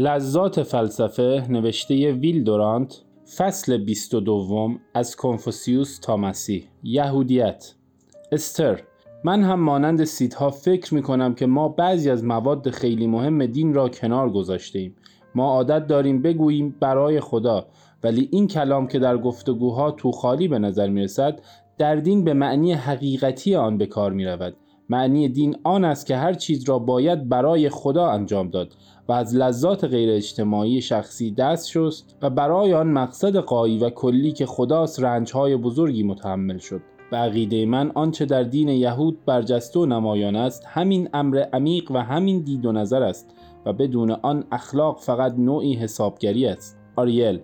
لذات فلسفه نوشته ویل دورانت فصل 22 از کنفوسیوس تا مسیح. یهودیت. استر من هم مانند سیدها فکر می کنم که ما بعضی از مواد خیلی مهم دین را کنار گذاشته ایم ما عادت داریم بگوییم برای خدا ولی این کلام که در گفتگوها تو خالی به نظر می رسد در دین به معنی حقیقتی آن به کار می رود معنی دین آن است که هر چیز را باید برای خدا انجام داد و از لذات غیر اجتماعی شخصی دست شست و برای آن مقصد قایی و کلی که خداست رنجهای بزرگی متحمل شد. به عقیده من آنچه در دین یهود برجسته و نمایان است همین امر عمیق و همین دید و نظر است و بدون آن اخلاق فقط نوعی حسابگری است. آریل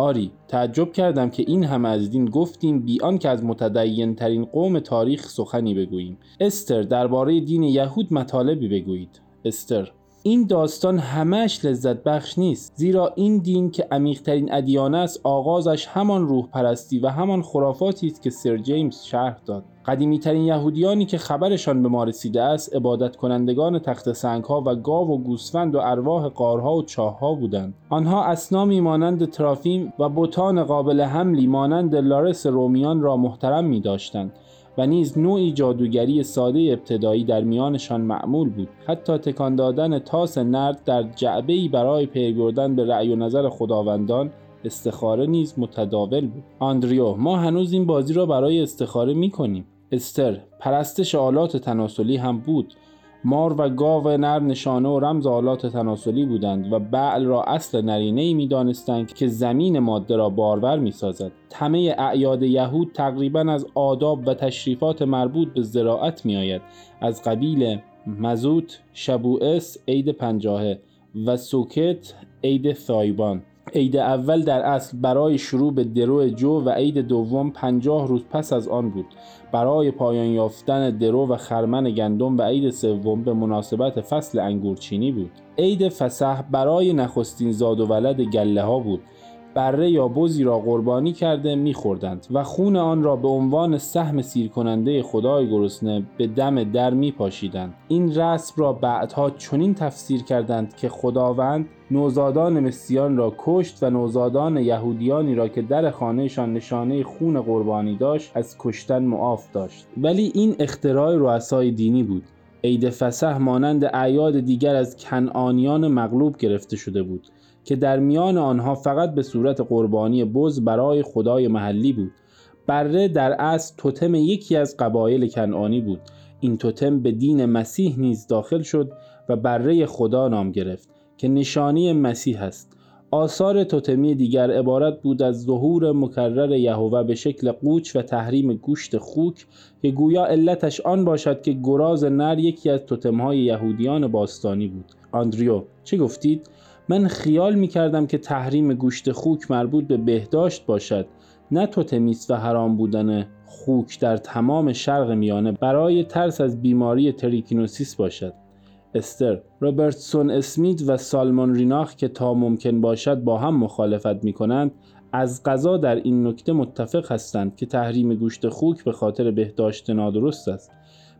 آری تعجب کردم که این همه از دین گفتیم بیان که از متدین ترین قوم تاریخ سخنی بگوییم. استر درباره دین یهود مطالبی بگویید. استر این داستان همش لذت بخش نیست زیرا این دین که عمیقترین ادیان است آغازش همان روح پرستی و همان خرافاتی است که سر جیمز شرح داد. قدیمی ترین یهودیانی که خبرشان به ما رسیده است عبادت کنندگان تخت سنگ ها و گاو و گوسفند و ارواح قارها و چاهها بودند. آنها اسنامی مانند ترافیم و بوتان قابل حملی مانند لارس رومیان را محترم می داشتند و نیز نوعی جادوگری ساده ابتدایی در میانشان معمول بود. حتی تکان دادن تاس نرد در جعبه برای پی بردن به رأی و نظر خداوندان استخاره نیز متداول بود. آندریو ما هنوز این بازی را برای استخاره می کنیم استر پرستش آلات تناسلی هم بود. مار و گاو نر نشانه و رمز آلات تناسلی بودند و بعل را اصل نرینه ای می دانستند که زمین ماده را بارور می سازد. تمه اعیاد یهود تقریبا از آداب و تشریفات مربوط به زراعت می آید. از قبیل مزوت، شبوئس، عید پنجاهه و سوکت، عید ثایبان عید اول در اصل برای شروع به درو جو و عید دوم پنجاه روز پس از آن بود. برای پایان یافتن درو و خرمن گندم و عید سوم به مناسبت فصل انگورچینی بود. عید فسح برای نخستین زاد و ولد گله ها بود. بره یا بزی را قربانی کرده میخوردند و خون آن را به عنوان سهم سیر کننده خدای گرسنه به دم در می پاشیدند. این رسم را بعدها چنین تفسیر کردند که خداوند نوزادان مسیان را کشت و نوزادان یهودیانی را که در خانهشان نشانه خون قربانی داشت از کشتن معاف داشت ولی این اختراع رؤسای دینی بود عید فسح مانند اعیاد دیگر از کنعانیان مغلوب گرفته شده بود که در میان آنها فقط به صورت قربانی بز برای خدای محلی بود. بره در اصل توتم یکی از قبایل کنعانی بود. این توتم به دین مسیح نیز داخل شد و بره خدا نام گرفت که نشانی مسیح است. آثار توتمی دیگر عبارت بود از ظهور مکرر یهوه به شکل قوچ و تحریم گوشت خوک که گویا علتش آن باشد که گراز نر یکی از توتمهای یهودیان باستانی بود. آندریو چه گفتید؟ من خیال می کردم که تحریم گوشت خوک مربوط به بهداشت باشد. نه توتمیست و حرام بودن خوک در تمام شرق میانه برای ترس از بیماری تریکینوسیس باشد. استر روبرتسون اسمیت و سالمون ریناخ که تا ممکن باشد با هم مخالفت می کنند از قضا در این نکته متفق هستند که تحریم گوشت خوک به خاطر بهداشت نادرست است.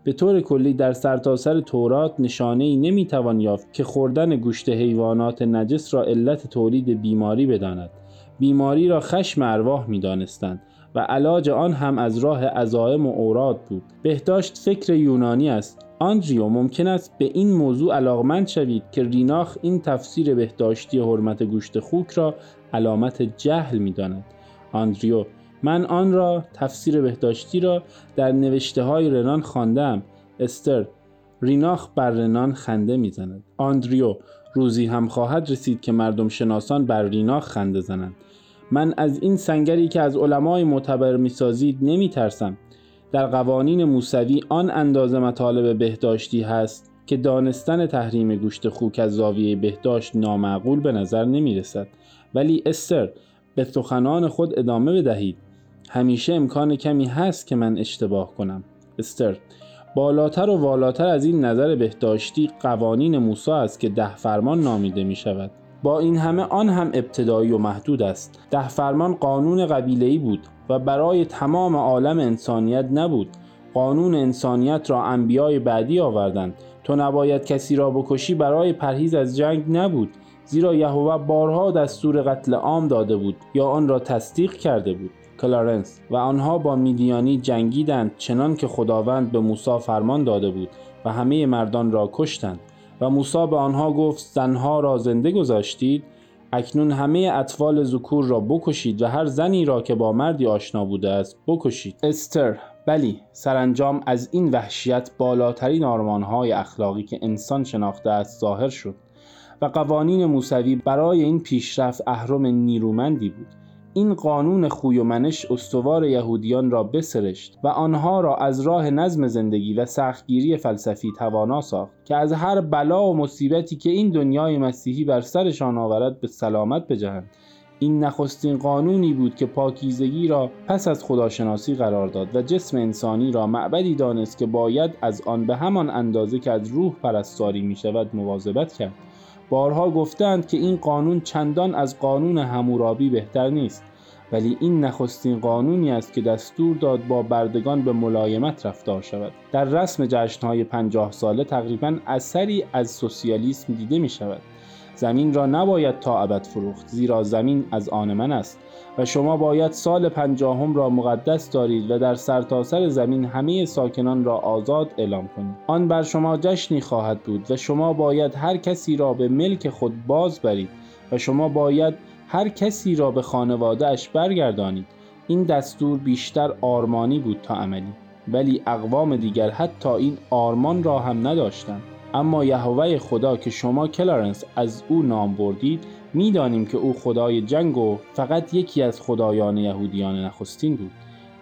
به طور کلی در سرتاسر سر تورات نشانه ای نمی‌توان یافت که خوردن گوشت حیوانات نجس را علت تولید بیماری بداند. بیماری را خشم ارواح می‌دانستند و علاج آن هم از راه عزائم و اوراد بود. بهداشت فکر یونانی است. آندریو ممکن است به این موضوع علاقمند شوید که ریناخ این تفسیر بهداشتی حرمت گوشت خوک را علامت جهل می‌داند. آندریو من آن را تفسیر بهداشتی را در نوشته های رنان خواندم استر ریناخ بر رنان خنده می‌زند. آندریو روزی هم خواهد رسید که مردم شناسان بر ریناخ خنده زنند. من از این سنگری که از علمای معتبر می‌سازید نمی ترسم در قوانین موسوی آن اندازه مطالب بهداشتی هست که دانستن تحریم گوشت خوک از زاویه بهداشت نامعقول به نظر نمی رسد ولی استر به سخنان خود ادامه بدهید. همیشه امکان کمی هست که من اشتباه کنم. استر بالاتر و والاتر از این نظر بهداشتی قوانین موسی است که ده فرمان نامیده می شود با این همه آن هم ابتدایی و محدود است. ده فرمان قانون قبیله‌ای بود. و برای تمام عالم انسانیت نبود. قانون انسانیت را انبیای بعدی آوردند. تو نباید کسی را بکشی برای پرهیز از جنگ نبود زیرا یهوه بارها دستور قتل عام داده بود یا آن را تصدیق کرده بود. کلارنس و آنها با میدیانی جنگیدند چنان که خداوند به موسی فرمان داده بود و همه مردان را کشتند. و موسی به آنها گفت زنها را زنده گذاشتید؟ اکنون همه اطفال زکور را بکشید و هر زنی را که با مردی آشنا بوده است بکشید. استر بلی سرانجام از این وحشیت بالاترین آرمانهای اخلاقی که انسان شناخته است ظاهر شد و قوانین موسوی برای این پیشرفت اهرم نیرومندی بود. این قانون خوی و منش استوار یهودیان را بسرشت و آنها را از راه نظم زندگی و سختگیری فلسفی توانا ساخت که از هر بلا و مصیبتی که این دنیای مسیحی بر سرشان آورد به سلامت بجهند. این نخستین قانونی بود که پاکیزگی را پس از خداشناسی قرار داد و جسم انسانی را معبدی دانست که باید از آن به همان اندازه که از روح پرستاری می شود مواظبت کرد. بارها گفتند که این قانون چندان از قانون همورابی بهتر نیست ولی این نخستین قانونی است که دستور داد با بردگان به ملایمت رفتار شود. در رسم جشنهای پنجاه ساله تقریبا اثری از سوسیالیسم دیده می شود زمین را نباید تا ابد فروخت زیرا زمین از آن من است. و شما باید سال پنجاهم را مقدس دارید و در سرتاسر سر زمین همه ساکنان را آزاد اعلام کنید. آن بر شما جشنی خواهد بود و شما باید هر کسی را به ملک خود باز برید و شما باید هر کسی را به خانوادهش برگردانید. این دستور بیشتر آرمانی بود تا عملی ولی اقوام دیگر حتی این آرمان را هم نداشتند. اما یهوه خدا که شما کلارنس از او نام بردید می‌دانیم که او خدای جنگ و فقط یکی از خدایان یهودیان نخستین بود.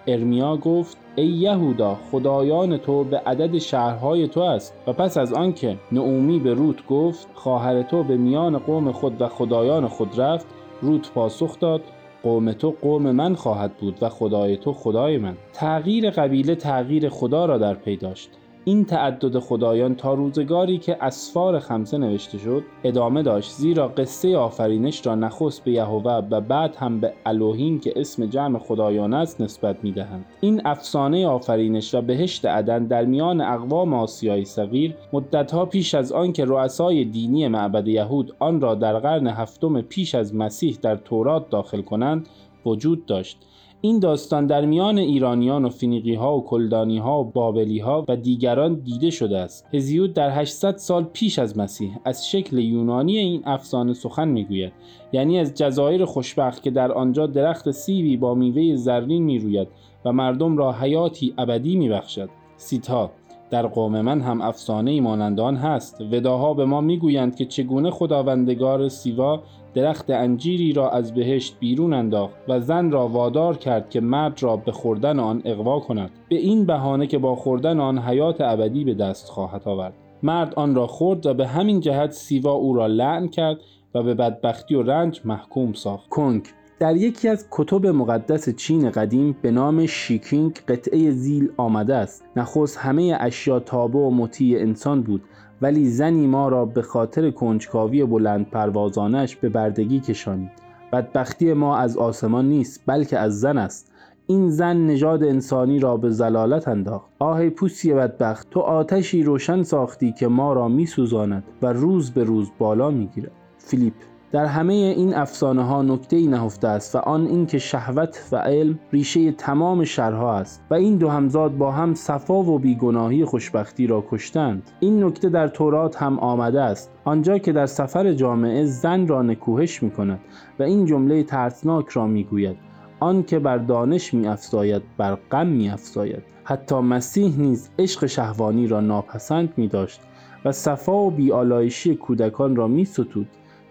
ارمیا گفت ای یهودا خدایان تو به عدد شهرهای تو است. و پس از آنکه نعومی به روت گفت خواهر تو به میان قوم خود و خدایان خود رفت روت پاسخ داد قوم تو قوم من خواهد بود و خدای تو خدای من. تغییر قبیله تغییر خدا را در پی داشت. این تعدد خدایان تا روزگاری که اسفار خمسه نوشته شد ادامه داشت زیرا قصه آفرینش را نخست به یهوه و بعد هم به الوهیم که اسم جمع خدایان است نسبت می‌دهند. این افسانه آفرینش و بهشت عدن در میان اقوام آسیای صغیر مدتها پیش از آنکه رؤسای دینی معبد یهود آن را در قرن هفتم پیش از مسیح در تورات داخل کنند وجود داشت. این داستان در میان ایرانیان و فینیقی ها و کلدانی ها و بابلی ها و دیگران دیده شده است. هزیود در 800 سال پیش از مسیح از شکل یونانی این افسانه سخن می‌گوید یعنی از جزایر خوشبخت که در آنجا درخت سیبی با میوه زرین می‌روید و مردم را حیاتی ابدی میبخشد. سیتا در قوم من هم افسانه مانندان هست. وداها به ما می‌گویند که چگونه خداوندگار سیوا درخت انجیری را از بهشت بیرون انداخت و زن را وادار کرد که مرد را به خوردن آن اقوا کند. به این بهانه که با خوردن آن حیات ابدی به دست خواهد آورد. مرد آن را خورد و به همین جهت سیوا او را لعن کرد و به بدبختی و رنج محکوم ساخت. کنگ در یکی از کتب مقدس چین قدیم به نام شیکینگ قطعه زیل آمده است. نخست همه اشیا تابع و مطیع انسان بود ولی زنی ما را به خاطر کنجکاوی بلند پروازانش به بردگی کشانید بدبختی ما از آسمان نیست بلکه از زن است. این زن نژاد انسانی را به زلالت انداخت. آه پوستی بدبخت تو آتشی روشن ساختی که ما را میسوزاند و روز به روز بالا می‌گیرد. فیلیپ در همه این افسانه ها نکته ای نهفته است و آن اینکه شهوت و علم ریشه تمام شرها است و این دو همزاد با هم صفا و بیگناهی خوشبختی را کشتند. این نکته در تورات هم آمده است. آنجا که در سفر جامعه زن را نکوهش می کند و این جمله ترسناک را می گوید آن که بر دانش می افزاید بر غم می افزاید حتی مسیح نیز عشق شهوانی را ناپسند می داشت و صفا و بیالایشی کودکان را می ستود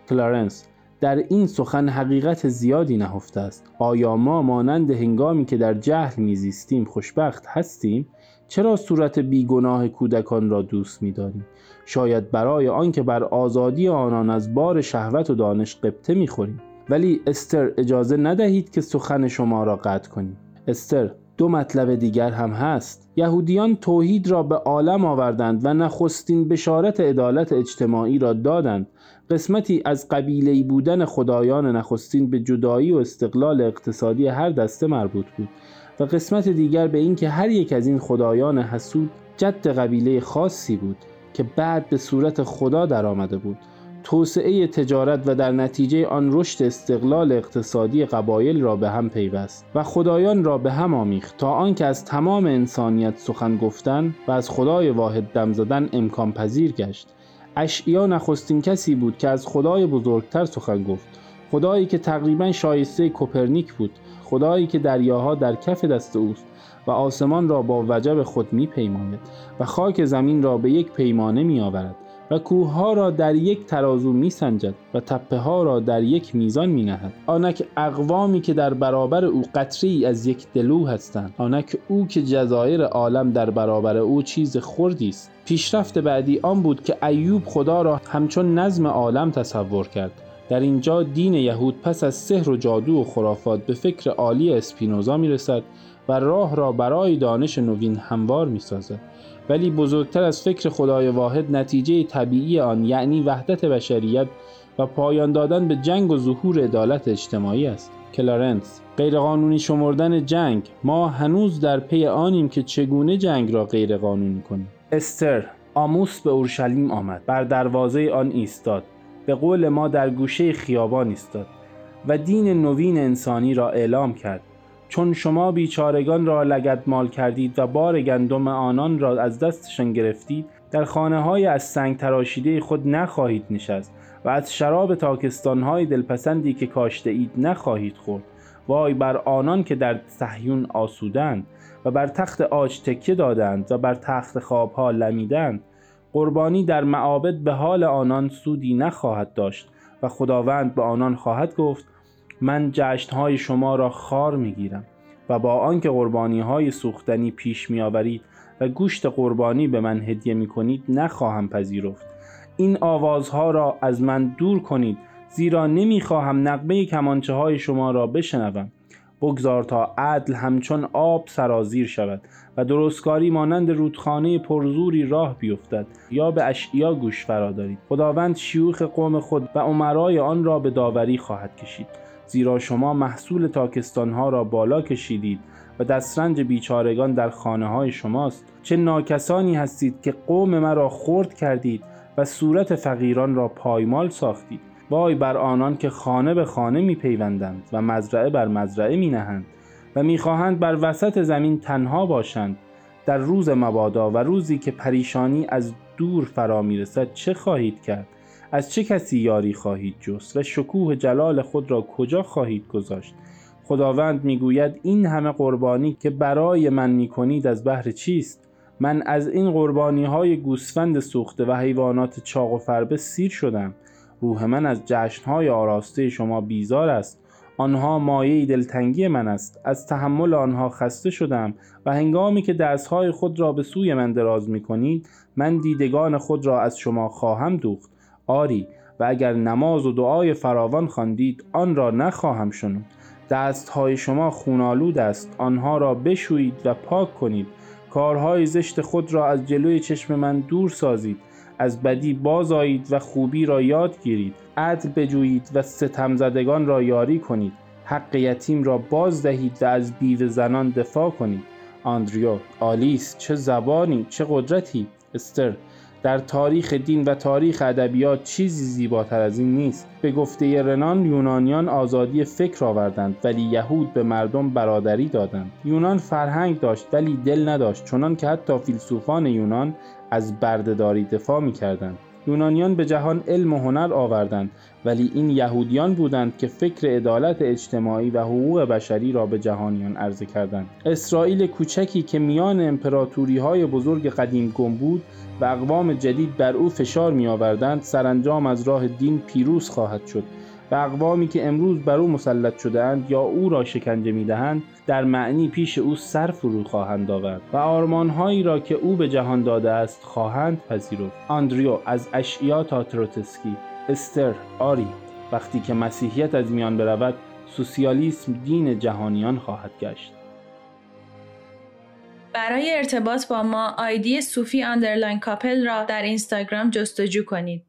کلارنس در این سخن حقیقت زیادی نهفته است. آیا ما مانند هنگامی که در جهل میزیستیم خوشبخت هستیم؟ چرا صورت بیگناه کودکان را دوست می‌داریم؟ شاید برای آنکه بر آزادی آنان از بار شهوت و دانش قبطه می‌خوریم. ولی استر اجازه ندهید که سخن شما را قطع کنیم. استر دو مطلب دیگر هم هست. یهودیان توحید را به عالم آوردند و نخستین بشارت عدالت اجتماعی را دادند. قسمتی از قبیله‌ای بودن خدایان نخستین به جدایی و استقلال اقتصادی هر دسته مربوط بود. و قسمت دیگر به اینکه هر یک از این خدایان حسود جد قبیله خاصی بود که بعد به صورت خدا درآمده بود. توسعه تجارت و در نتیجه آن رشد استقلال اقتصادی قبایل را به هم پیوست و خدایان را به هم آمیخت تا آنکه از تمام انسانیت سخن گفتن و از خدای واحد دم زدن امکان پذیر گشت. اشعیا نخستین کسی بود که از خدای بزرگتر سخن گفت. خدایی که تقریبا شایسته کوپرنیک بود. خدایی که دریاها در کف دست اوست و آسمان را با وجب خود می پیماید و خاک زمین را به یک پیمانه می آورد و کوه ها را در یک ترازو می سنجد و تپه ها را در یک میزان می نهد آنک اقوامی که در برابر او قطری از یک دلو هستند آنک او که جزایر عالم در برابر او چیز خوردی است. پیشرفت بعدی آن بود که ایوب خدا را همچون نظم عالم تصور کرد. در اینجا دین یهود پس از سحر و جادو و خرافات به فکر عالی اسپینوزا می رسد و راه را برای دانش نوین هموار می سازد. ولی بزرگتر از فکر خدای واحد نتیجه طبیعی آن یعنی وحدت بشریت و پایان دادن به جنگ و ظهور عدالت اجتماعی است. کلارنس غیرقانونی شمردن جنگ. ما هنوز در پی آنیم که چگونه جنگ را غیرقانونی کنیم. استر آموس به اورشلیم آمد. بر دروازه آن ایستاد. به قول ما در گوشه خیابان ایستاد و دین نوین انسانی را اعلام کرد. چون شما بیچارگان را لگد مال کردید و بار گندم آنان را از دستشان گرفتید در خانه های از سنگ تراشیده خود نخواهید نشست و از شراب تاکستان های دلپسندی که کاشته اید نخواهید خورد. وای بر آنان که در صهیون آسودند و بر تخت آج تکیه دادند و بر تخت خوابها لمیدند. قربانی در معابد به حال آنان سودی نخواهد داشت و خداوند به آنان خواهد گفت من جشنهای شما را خار می‌گیرم و با آنکه قربانی های سوختنی پیش می آورید و گوشت قربانی به من هدیه می کنید نخواهم پذیرفت. این آوازها را از من دور کنید زیرا نمی‌خواهم نقمه کمانچه های شما را بشنوم. بگذار تا عدل همچون آب سرازیر شود و درستکاری مانند رودخانه پرزوری راه بیفتد یا به اشعیا گوش فرا خداوند شیوخ قوم خود و عمرای آن را به داوری خواهد کشید. زیرا شما محصول تاکستانها را بالا کشیدید و دسترنج بیچارگان در خانه های شماست. چه ناکسانی هستید که قوم مرا خرد کردید و صورت فقیران را پایمال ساختید. وای بر آنان که خانه به خانه می پیوندند و مزرعه بر مزرعه می نهند و می‌خواهند بر وسط زمین تنها باشند. در روز مبادا و روزی که پریشانی از دور فرا می‌رسد چه خواهید کرد؟ از چه کسی یاری خواهید جست و شکوه جلال خود را کجا خواهید گذاشت؟ خداوند می‌گوید این همه قربانی که برای من می‌کنید از بهر چیست؟ من از این قربانی های گوسفند سوخته و حیوانات چاق و فربه سیر شدم. روح من از جشنهای آراسته شما بیزار است. آنها مایه دلتنگی من است. از تحمل آنها خسته شدم و هنگامی که دستهای خود را به سوی من دراز می کنید من دیدگان خود را از شما خواهم دوخت. آری و اگر نماز و دعای فراوان خواندید آن را نخواهم شنود. دستهای شما خونالود است آنها را بشویید و پاک کنید. کارهای زشت خود را از جلوی چشم من دور سازید. از بدی باز آیید و خوبی را یاد گیرید. عدل بجویید و ستم زدگان را یاری کنید. حق یتیم را باز دهید و از بیو زنان دفاع کنید. آندریو آلیس چه زبانی چه قدرتی؟ استر در تاریخ دین و تاریخ ادبیات چیزی زیباتر از این نیست به گفته رنان یونانیان آزادی فکر آوردند ولی یهود به مردم برادری دادند یونان فرهنگ داشت ولی دل نداشت چنان که حتی فیلسوفان یونان از بردهداری دفاع می کردند. یونانیان به جهان علم و هنر آوردند ولی این یهودیان بودند که فکر عدالت اجتماعی و حقوق بشری را به جهانیان عرضه کردند. اسرائیل کوچکی که میان امپراتوری های بزرگ قدیم گم بود و اقوام جدید بر او فشار می آوردند سرانجام از راه دین پیروز خواهد شد. و اقوامی که امروز بر او مسلط شده اند یا او را شکنجه می دهند در معنی پیش او سر فرو خواهند آورد و آرمانهایی را که او به جهان داده است خواهند پذیرفت آندریو از اشیا تا تروتسکی استر آری وقتی که مسیحیت از میان برود سوسیالیسم دین جهانیان خواهد گشت برای ارتباط با ما آیدی صوفی underline کاپل را در اینستاگرام جستجو کنید.